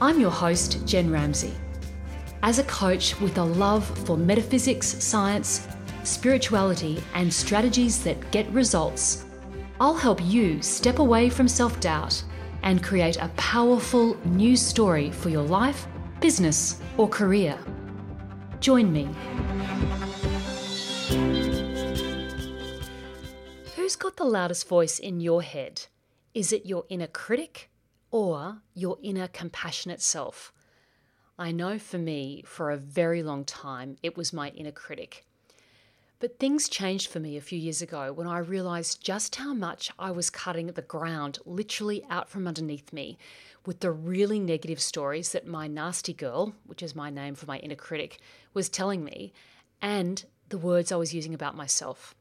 I'm your host, Jen Ramsey. As a coach with a love for metaphysics, science, spirituality, and strategies that get results, I'll help you step away from self doubt and create a powerful new story for your life, business, or career. Join me. Who's got the loudest voice in your head? Is it your inner critic or your inner compassionate self. I know for me, for a very long time, it was my inner critic. But things changed for me a few years ago when I realized just how much I was cutting the ground literally out from underneath me with the really negative stories that my nasty girl, which is my name for my inner critic, was telling me, and the words I was using about myself.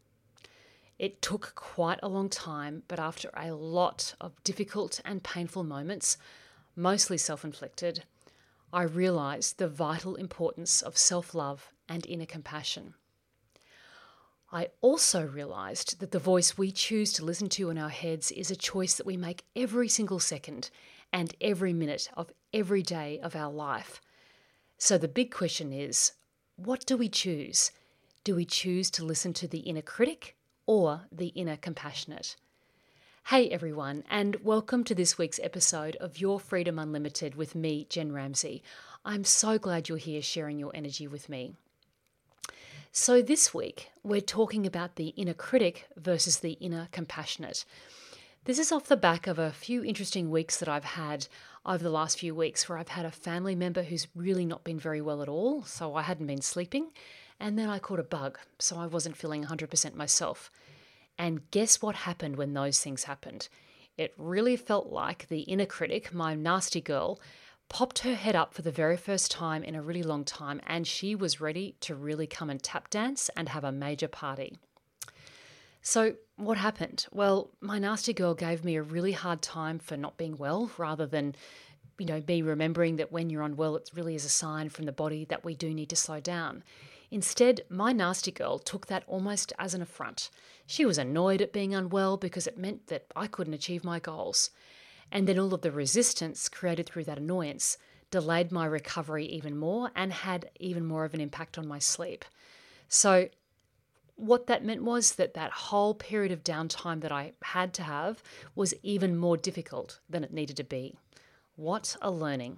It took quite a long time, but after a lot of difficult and painful moments, mostly self inflicted, I realised the vital importance of self love and inner compassion. I also realised that the voice we choose to listen to in our heads is a choice that we make every single second and every minute of every day of our life. So the big question is what do we choose? Do we choose to listen to the inner critic or the inner compassionate. Hey everyone, and welcome to this week's episode of Your Freedom Unlimited with me, Jen Ramsey. I'm so glad you're here sharing your energy with me. So, this week we're talking about the inner critic versus the inner compassionate. This is off the back of a few interesting weeks that I've had over the last few weeks where I've had a family member who's really not been very well at all, so I hadn't been sleeping. And then I caught a bug, so I wasn't feeling 100% myself. And guess what happened when those things happened? It really felt like the inner critic, my nasty girl, popped her head up for the very first time in a really long time, and she was ready to really come and tap dance and have a major party. So, what happened? Well, my nasty girl gave me a really hard time for not being well rather than, you know, me remembering that when you're unwell, it really is a sign from the body that we do need to slow down. Instead, my nasty girl took that almost as an affront. She was annoyed at being unwell because it meant that I couldn't achieve my goals. And then all of the resistance created through that annoyance delayed my recovery even more and had even more of an impact on my sleep. So, what that meant was that that whole period of downtime that I had to have was even more difficult than it needed to be. What a learning.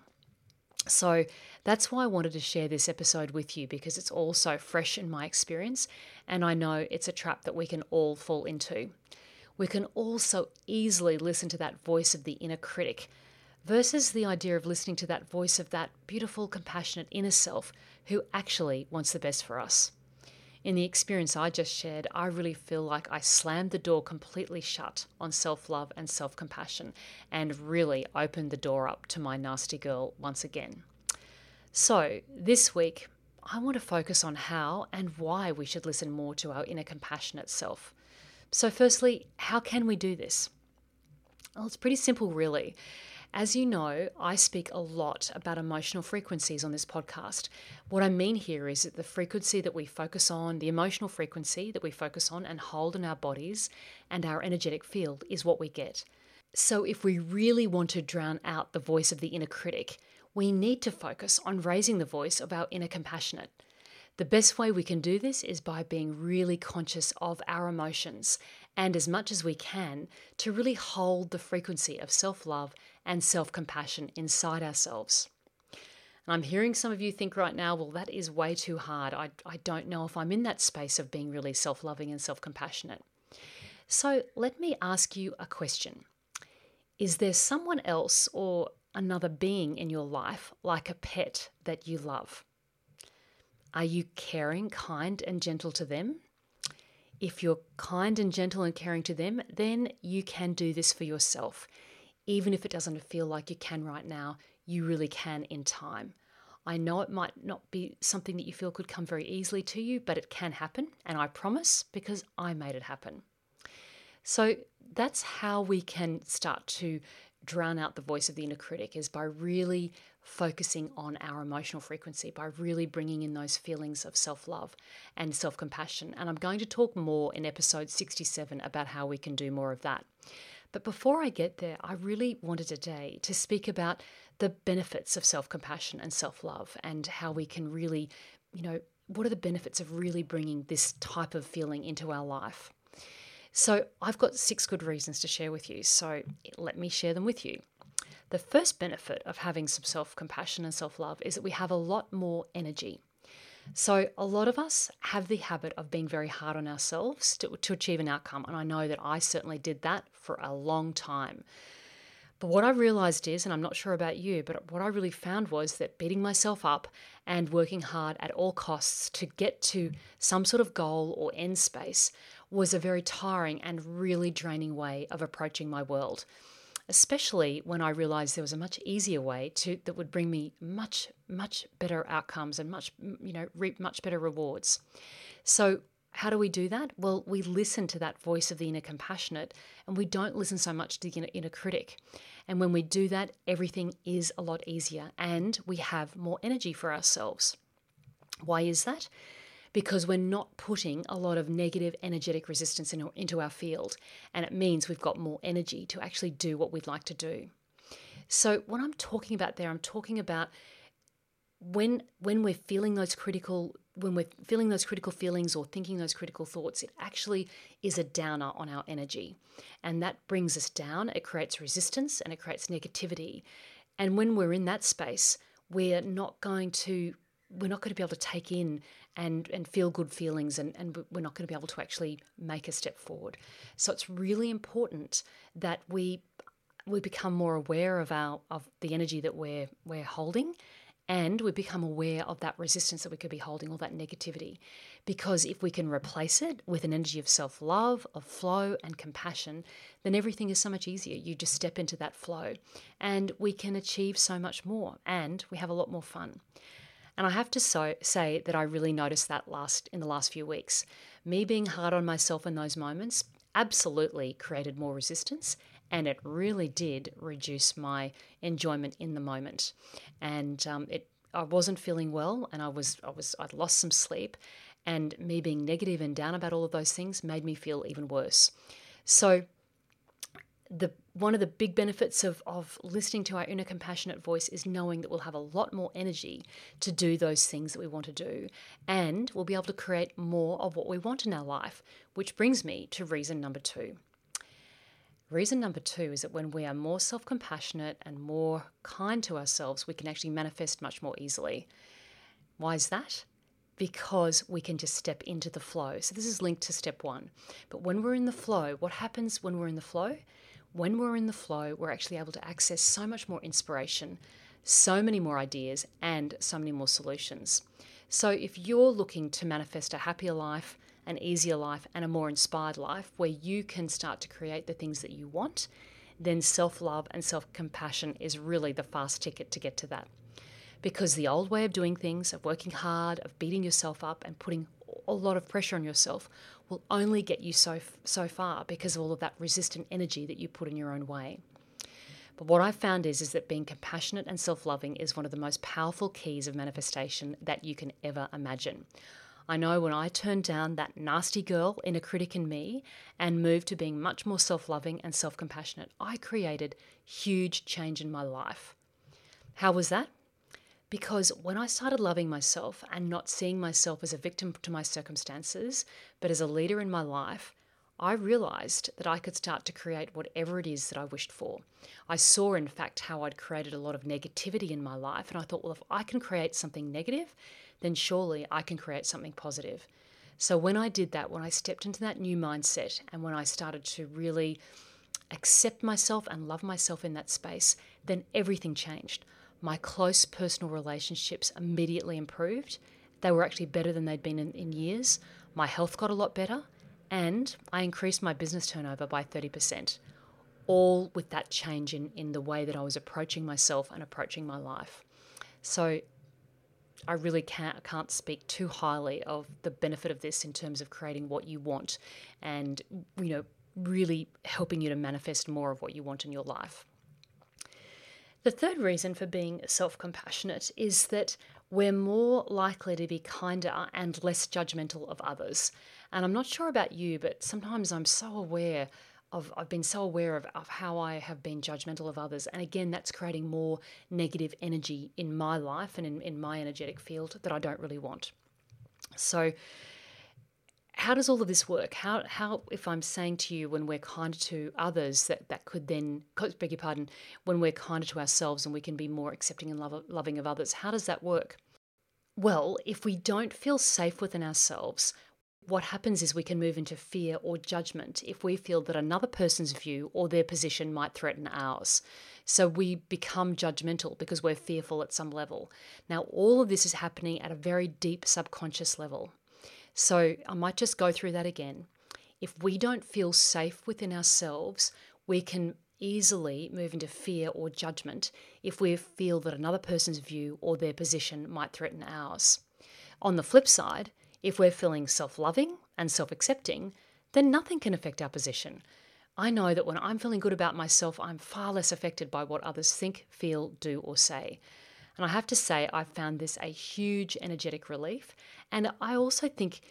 So that's why I wanted to share this episode with you because it's all so fresh in my experience, and I know it's a trap that we can all fall into. We can also easily listen to that voice of the inner critic versus the idea of listening to that voice of that beautiful, compassionate inner self who actually wants the best for us. In the experience I just shared, I really feel like I slammed the door completely shut on self love and self compassion and really opened the door up to my nasty girl once again. So, this week, I want to focus on how and why we should listen more to our inner compassionate self. So, firstly, how can we do this? Well, it's pretty simple, really. As you know, I speak a lot about emotional frequencies on this podcast. What I mean here is that the frequency that we focus on, the emotional frequency that we focus on and hold in our bodies and our energetic field is what we get. So, if we really want to drown out the voice of the inner critic, we need to focus on raising the voice of our inner compassionate. The best way we can do this is by being really conscious of our emotions and, as much as we can, to really hold the frequency of self love and self compassion inside ourselves. And I'm hearing some of you think right now, well, that is way too hard. I, I don't know if I'm in that space of being really self loving and self compassionate. So let me ask you a question Is there someone else or another being in your life, like a pet, that you love? Are you caring, kind, and gentle to them? If you're kind and gentle and caring to them, then you can do this for yourself even if it doesn't feel like you can right now, you really can in time. I know it might not be something that you feel could come very easily to you, but it can happen, and I promise because I made it happen. So that's how we can start to drown out the voice of the inner critic is by really focusing on our emotional frequency, by really bringing in those feelings of self love and self compassion. And I'm going to talk more in episode 67 about how we can do more of that. But before I get there, I really wanted today to speak about the benefits of self compassion and self love and how we can really, you know, what are the benefits of really bringing this type of feeling into our life? So, I've got six good reasons to share with you. So, let me share them with you. The first benefit of having some self compassion and self love is that we have a lot more energy. So, a lot of us have the habit of being very hard on ourselves to, to achieve an outcome. And I know that I certainly did that for a long time. But what I realized is, and I'm not sure about you, but what I really found was that beating myself up and working hard at all costs to get to some sort of goal or end space was a very tiring and really draining way of approaching my world. Especially when I realized there was a much easier way to that would bring me much, much better outcomes and much, you know, reap much better rewards. So how do we do that? Well, we listen to that voice of the inner compassionate and we don't listen so much to the inner, inner critic. And when we do that, everything is a lot easier and we have more energy for ourselves. Why is that? Because we're not putting a lot of negative energetic resistance in, into our field, and it means we've got more energy to actually do what we'd like to do. So, what I'm talking about there, I'm talking about when when we're feeling those critical when we're feeling those critical feelings or thinking those critical thoughts, it actually is a downer on our energy. And that brings us down. It creates resistance and it creates negativity. And when we're in that space, we're not going to we're not going to be able to take in and, and feel good feelings and, and we're not going to be able to actually make a step forward. So it's really important that we we become more aware of our of the energy that we're we're holding and we become aware of that resistance that we could be holding, all that negativity. Because if we can replace it with an energy of self love, of flow, and compassion, then everything is so much easier. You just step into that flow, and we can achieve so much more, and we have a lot more fun. And I have to so, say that I really noticed that last in the last few weeks. Me being hard on myself in those moments absolutely created more resistance and it really did reduce my enjoyment in the moment. And um, it, I wasn't feeling well, and I was, I was, I'd lost some sleep, and me being negative and down about all of those things made me feel even worse. So, the one of the big benefits of, of listening to our inner compassionate voice is knowing that we'll have a lot more energy to do those things that we want to do and we'll be able to create more of what we want in our life which brings me to reason number two Reason number two is that when we are more self compassionate and more kind to ourselves, we can actually manifest much more easily. Why is that? Because we can just step into the flow. So, this is linked to step one. But when we're in the flow, what happens when we're in the flow? When we're in the flow, we're actually able to access so much more inspiration, so many more ideas, and so many more solutions. So, if you're looking to manifest a happier life, an easier life and a more inspired life where you can start to create the things that you want, then self love and self compassion is really the fast ticket to get to that. Because the old way of doing things, of working hard, of beating yourself up and putting a lot of pressure on yourself, will only get you so, so far because of all of that resistant energy that you put in your own way. But what I've found is, is that being compassionate and self loving is one of the most powerful keys of manifestation that you can ever imagine. I know when I turned down that nasty girl inner critic in me and moved to being much more self loving and self compassionate, I created huge change in my life. How was that? Because when I started loving myself and not seeing myself as a victim to my circumstances, but as a leader in my life, I realized that I could start to create whatever it is that I wished for. I saw, in fact, how I'd created a lot of negativity in my life, and I thought, well, if I can create something negative, then surely I can create something positive. So when I did that, when I stepped into that new mindset, and when I started to really accept myself and love myself in that space, then everything changed. My close personal relationships immediately improved. They were actually better than they'd been in, in years. My health got a lot better, and I increased my business turnover by 30%. all with that change in, in the way that I was approaching myself and approaching my life. So I really can't can't speak too highly of the benefit of this in terms of creating what you want and you know really helping you to manifest more of what you want in your life. The third reason for being self compassionate is that we're more likely to be kinder and less judgmental of others. And I'm not sure about you, but sometimes I'm so aware of, I've been so aware of, of how I have been judgmental of others. And again, that's creating more negative energy in my life and in, in my energetic field that I don't really want. So, how does all of this work? How, how if I'm saying to you when we're kinder to others, that, that could then, beg your pardon, when we're kinder to ourselves and we can be more accepting and love, loving of others, how does that work? Well, if we don't feel safe within ourselves, what happens is we can move into fear or judgment if we feel that another person's view or their position might threaten ours. So we become judgmental because we're fearful at some level. Now, all of this is happening at a very deep subconscious level. So I might just go through that again. If we don't feel safe within ourselves, we can easily move into fear or judgment if we feel that another person's view or their position might threaten ours. On the flip side, if we're feeling self loving and self accepting, then nothing can affect our position. I know that when I'm feeling good about myself, I'm far less affected by what others think, feel, do, or say. And I have to say, I've found this a huge energetic relief. And I also think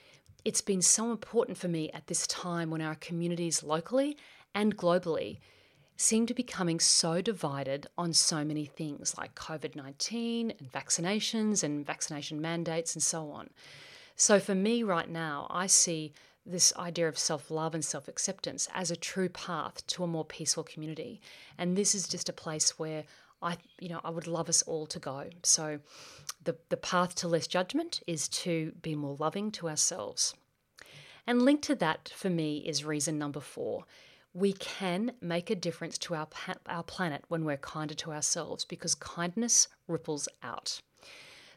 it's been so important for me at this time when our communities locally and globally seem to be coming so divided on so many things like COVID 19 and vaccinations and vaccination mandates and so on. So for me right now, I see this idea of self love and self acceptance as a true path to a more peaceful community. And this is just a place where I, you know, I would love us all to go. So, the the path to less judgment is to be more loving to ourselves. And linked to that for me is reason number four. We can make a difference to our our planet when we're kinder to ourselves because kindness ripples out.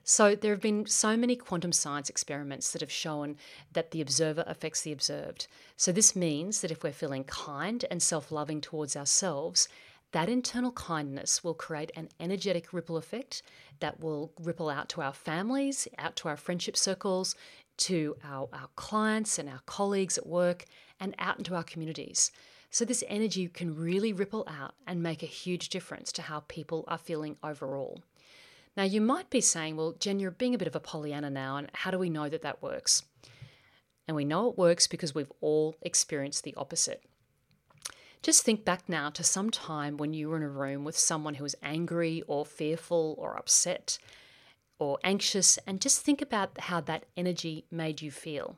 So, there have been so many quantum science experiments that have shown that the observer affects the observed. So, this means that if we're feeling kind and self loving towards ourselves, that internal kindness will create an energetic ripple effect that will ripple out to our families, out to our friendship circles, to our, our clients and our colleagues at work, and out into our communities. So, this energy can really ripple out and make a huge difference to how people are feeling overall. Now, you might be saying, well, Jen, you're being a bit of a Pollyanna now, and how do we know that that works? And we know it works because we've all experienced the opposite. Just think back now to some time when you were in a room with someone who was angry or fearful or upset or anxious, and just think about how that energy made you feel.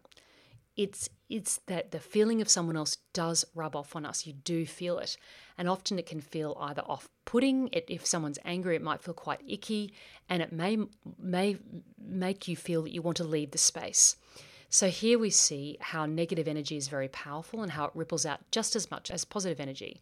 It's it's that the feeling of someone else does rub off on us. You do feel it. And often it can feel either off putting, if someone's angry, it might feel quite icky, and it may, may make you feel that you want to leave the space. So here we see how negative energy is very powerful and how it ripples out just as much as positive energy.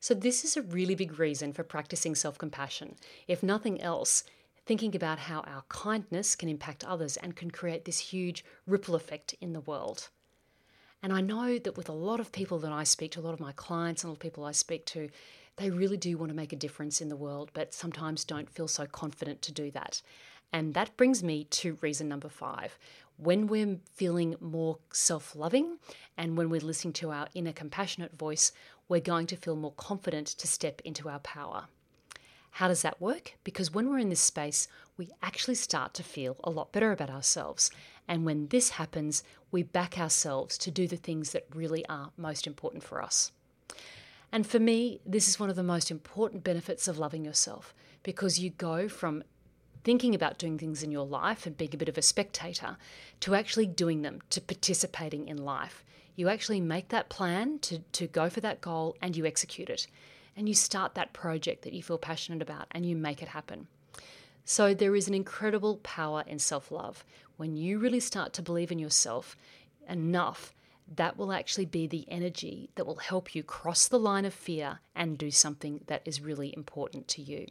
So, this is a really big reason for practicing self compassion. If nothing else, thinking about how our kindness can impact others and can create this huge ripple effect in the world. And I know that with a lot of people that I speak to, a lot of my clients and a lot of people I speak to, they really do want to make a difference in the world, but sometimes don't feel so confident to do that. And that brings me to reason number five, when we're feeling more self loving and when we're listening to our inner compassionate voice, we're going to feel more confident to step into our power. How does that work? Because when we're in this space, we actually start to feel a lot better about ourselves. And when this happens, we back ourselves to do the things that really are most important for us. And for me, this is one of the most important benefits of loving yourself because you go from thinking about doing things in your life and being a bit of a spectator to actually doing them, to participating in life. You actually make that plan to, to go for that goal and you execute it. And you start that project that you feel passionate about and you make it happen. So there is an incredible power in self love. When you really start to believe in yourself enough, that will actually be the energy that will help you cross the line of fear and do something that is really important to you.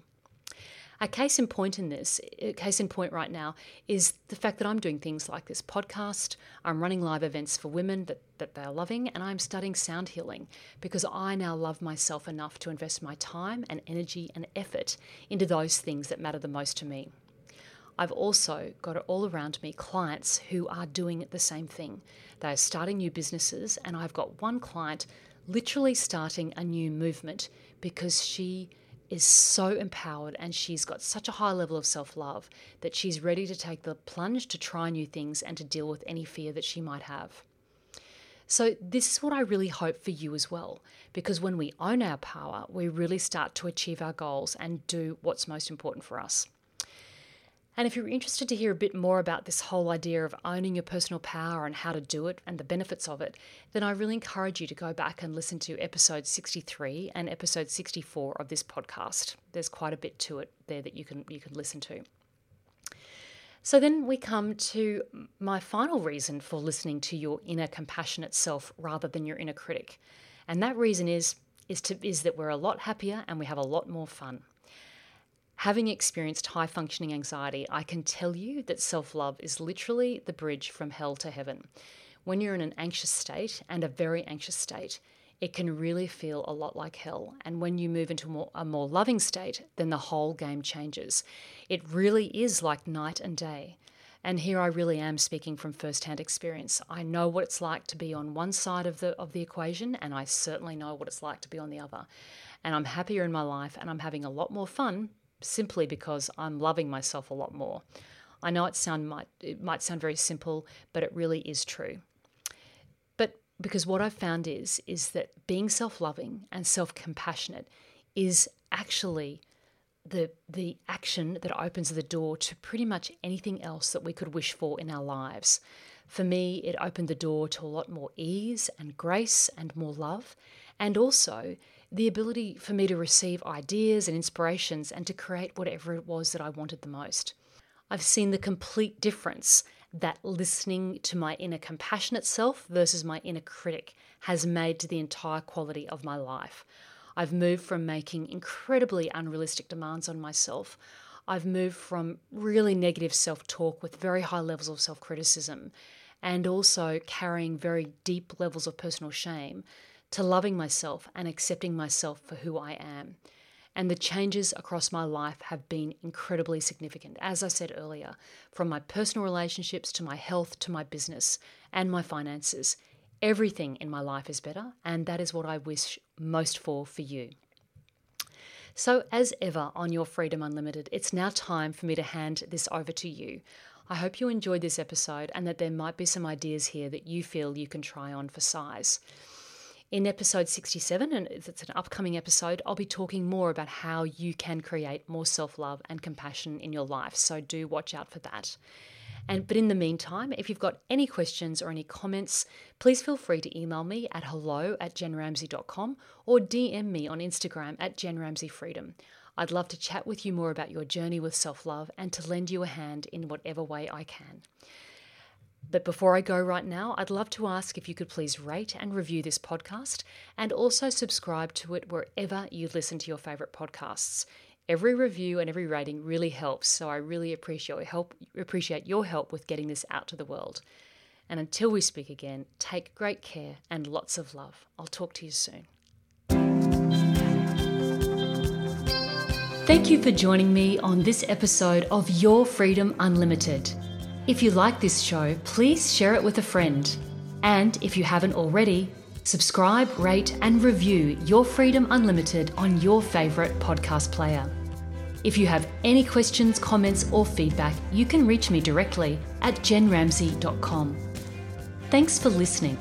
A case in point in this, a case in point right now, is the fact that I'm doing things like this podcast, I'm running live events for women that, that they're loving, and I'm studying sound healing because I now love myself enough to invest my time and energy and effort into those things that matter the most to me. I've also got all around me clients who are doing the same thing. They are starting new businesses, and I've got one client literally starting a new movement because she is so empowered and she's got such a high level of self love that she's ready to take the plunge to try new things and to deal with any fear that she might have. So, this is what I really hope for you as well, because when we own our power, we really start to achieve our goals and do what's most important for us. And if you're interested to hear a bit more about this whole idea of owning your personal power and how to do it and the benefits of it, then I really encourage you to go back and listen to episode 63 and episode 64 of this podcast. There's quite a bit to it there that you can you can listen to. So then we come to my final reason for listening to your inner compassionate self rather than your inner critic. And that reason is is to is that we're a lot happier and we have a lot more fun. Having experienced high functioning anxiety, I can tell you that self love is literally the bridge from hell to heaven. When you're in an anxious state and a very anxious state, it can really feel a lot like hell. And when you move into a more, a more loving state, then the whole game changes. It really is like night and day. And here I really am speaking from first-hand experience. I know what it's like to be on one side of the of the equation, and I certainly know what it's like to be on the other. And I'm happier in my life, and I'm having a lot more fun simply because I'm loving myself a lot more. I know it sound might it might sound very simple, but it really is true. But because what I've found is is that being self-loving and self-compassionate is actually the the action that opens the door to pretty much anything else that we could wish for in our lives. For me, it opened the door to a lot more ease and grace and more love, and also the ability for me to receive ideas and inspirations and to create whatever it was that I wanted the most. I've seen the complete difference that listening to my inner compassionate self versus my inner critic has made to the entire quality of my life. I've moved from making incredibly unrealistic demands on myself. I've moved from really negative self talk with very high levels of self criticism and also carrying very deep levels of personal shame to loving myself and accepting myself for who I am. And the changes across my life have been incredibly significant, as I said earlier, from my personal relationships to my health to my business and my finances. Everything in my life is better, and that is what I wish most for for you. So, as ever on Your Freedom Unlimited, it's now time for me to hand this over to you. I hope you enjoyed this episode and that there might be some ideas here that you feel you can try on for size. In episode 67, and it's an upcoming episode, I'll be talking more about how you can create more self love and compassion in your life. So do watch out for that. And but in the meantime, if you've got any questions or any comments, please feel free to email me at hello at jenramsey.com or DM me on Instagram at jenramseyfreedom. I'd love to chat with you more about your journey with self love and to lend you a hand in whatever way I can. But before I go right now, I'd love to ask if you could please rate and review this podcast and also subscribe to it wherever you listen to your favorite podcasts. Every review and every rating really helps, so I really appreciate your help appreciate your help with getting this out to the world. And until we speak again, take great care and lots of love. I'll talk to you soon. Thank you for joining me on this episode of Your Freedom Unlimited. If you like this show, please share it with a friend. And if you haven't already, subscribe, rate, and review Your Freedom Unlimited on your favourite podcast player. If you have any questions, comments, or feedback, you can reach me directly at jenramsey.com. Thanks for listening.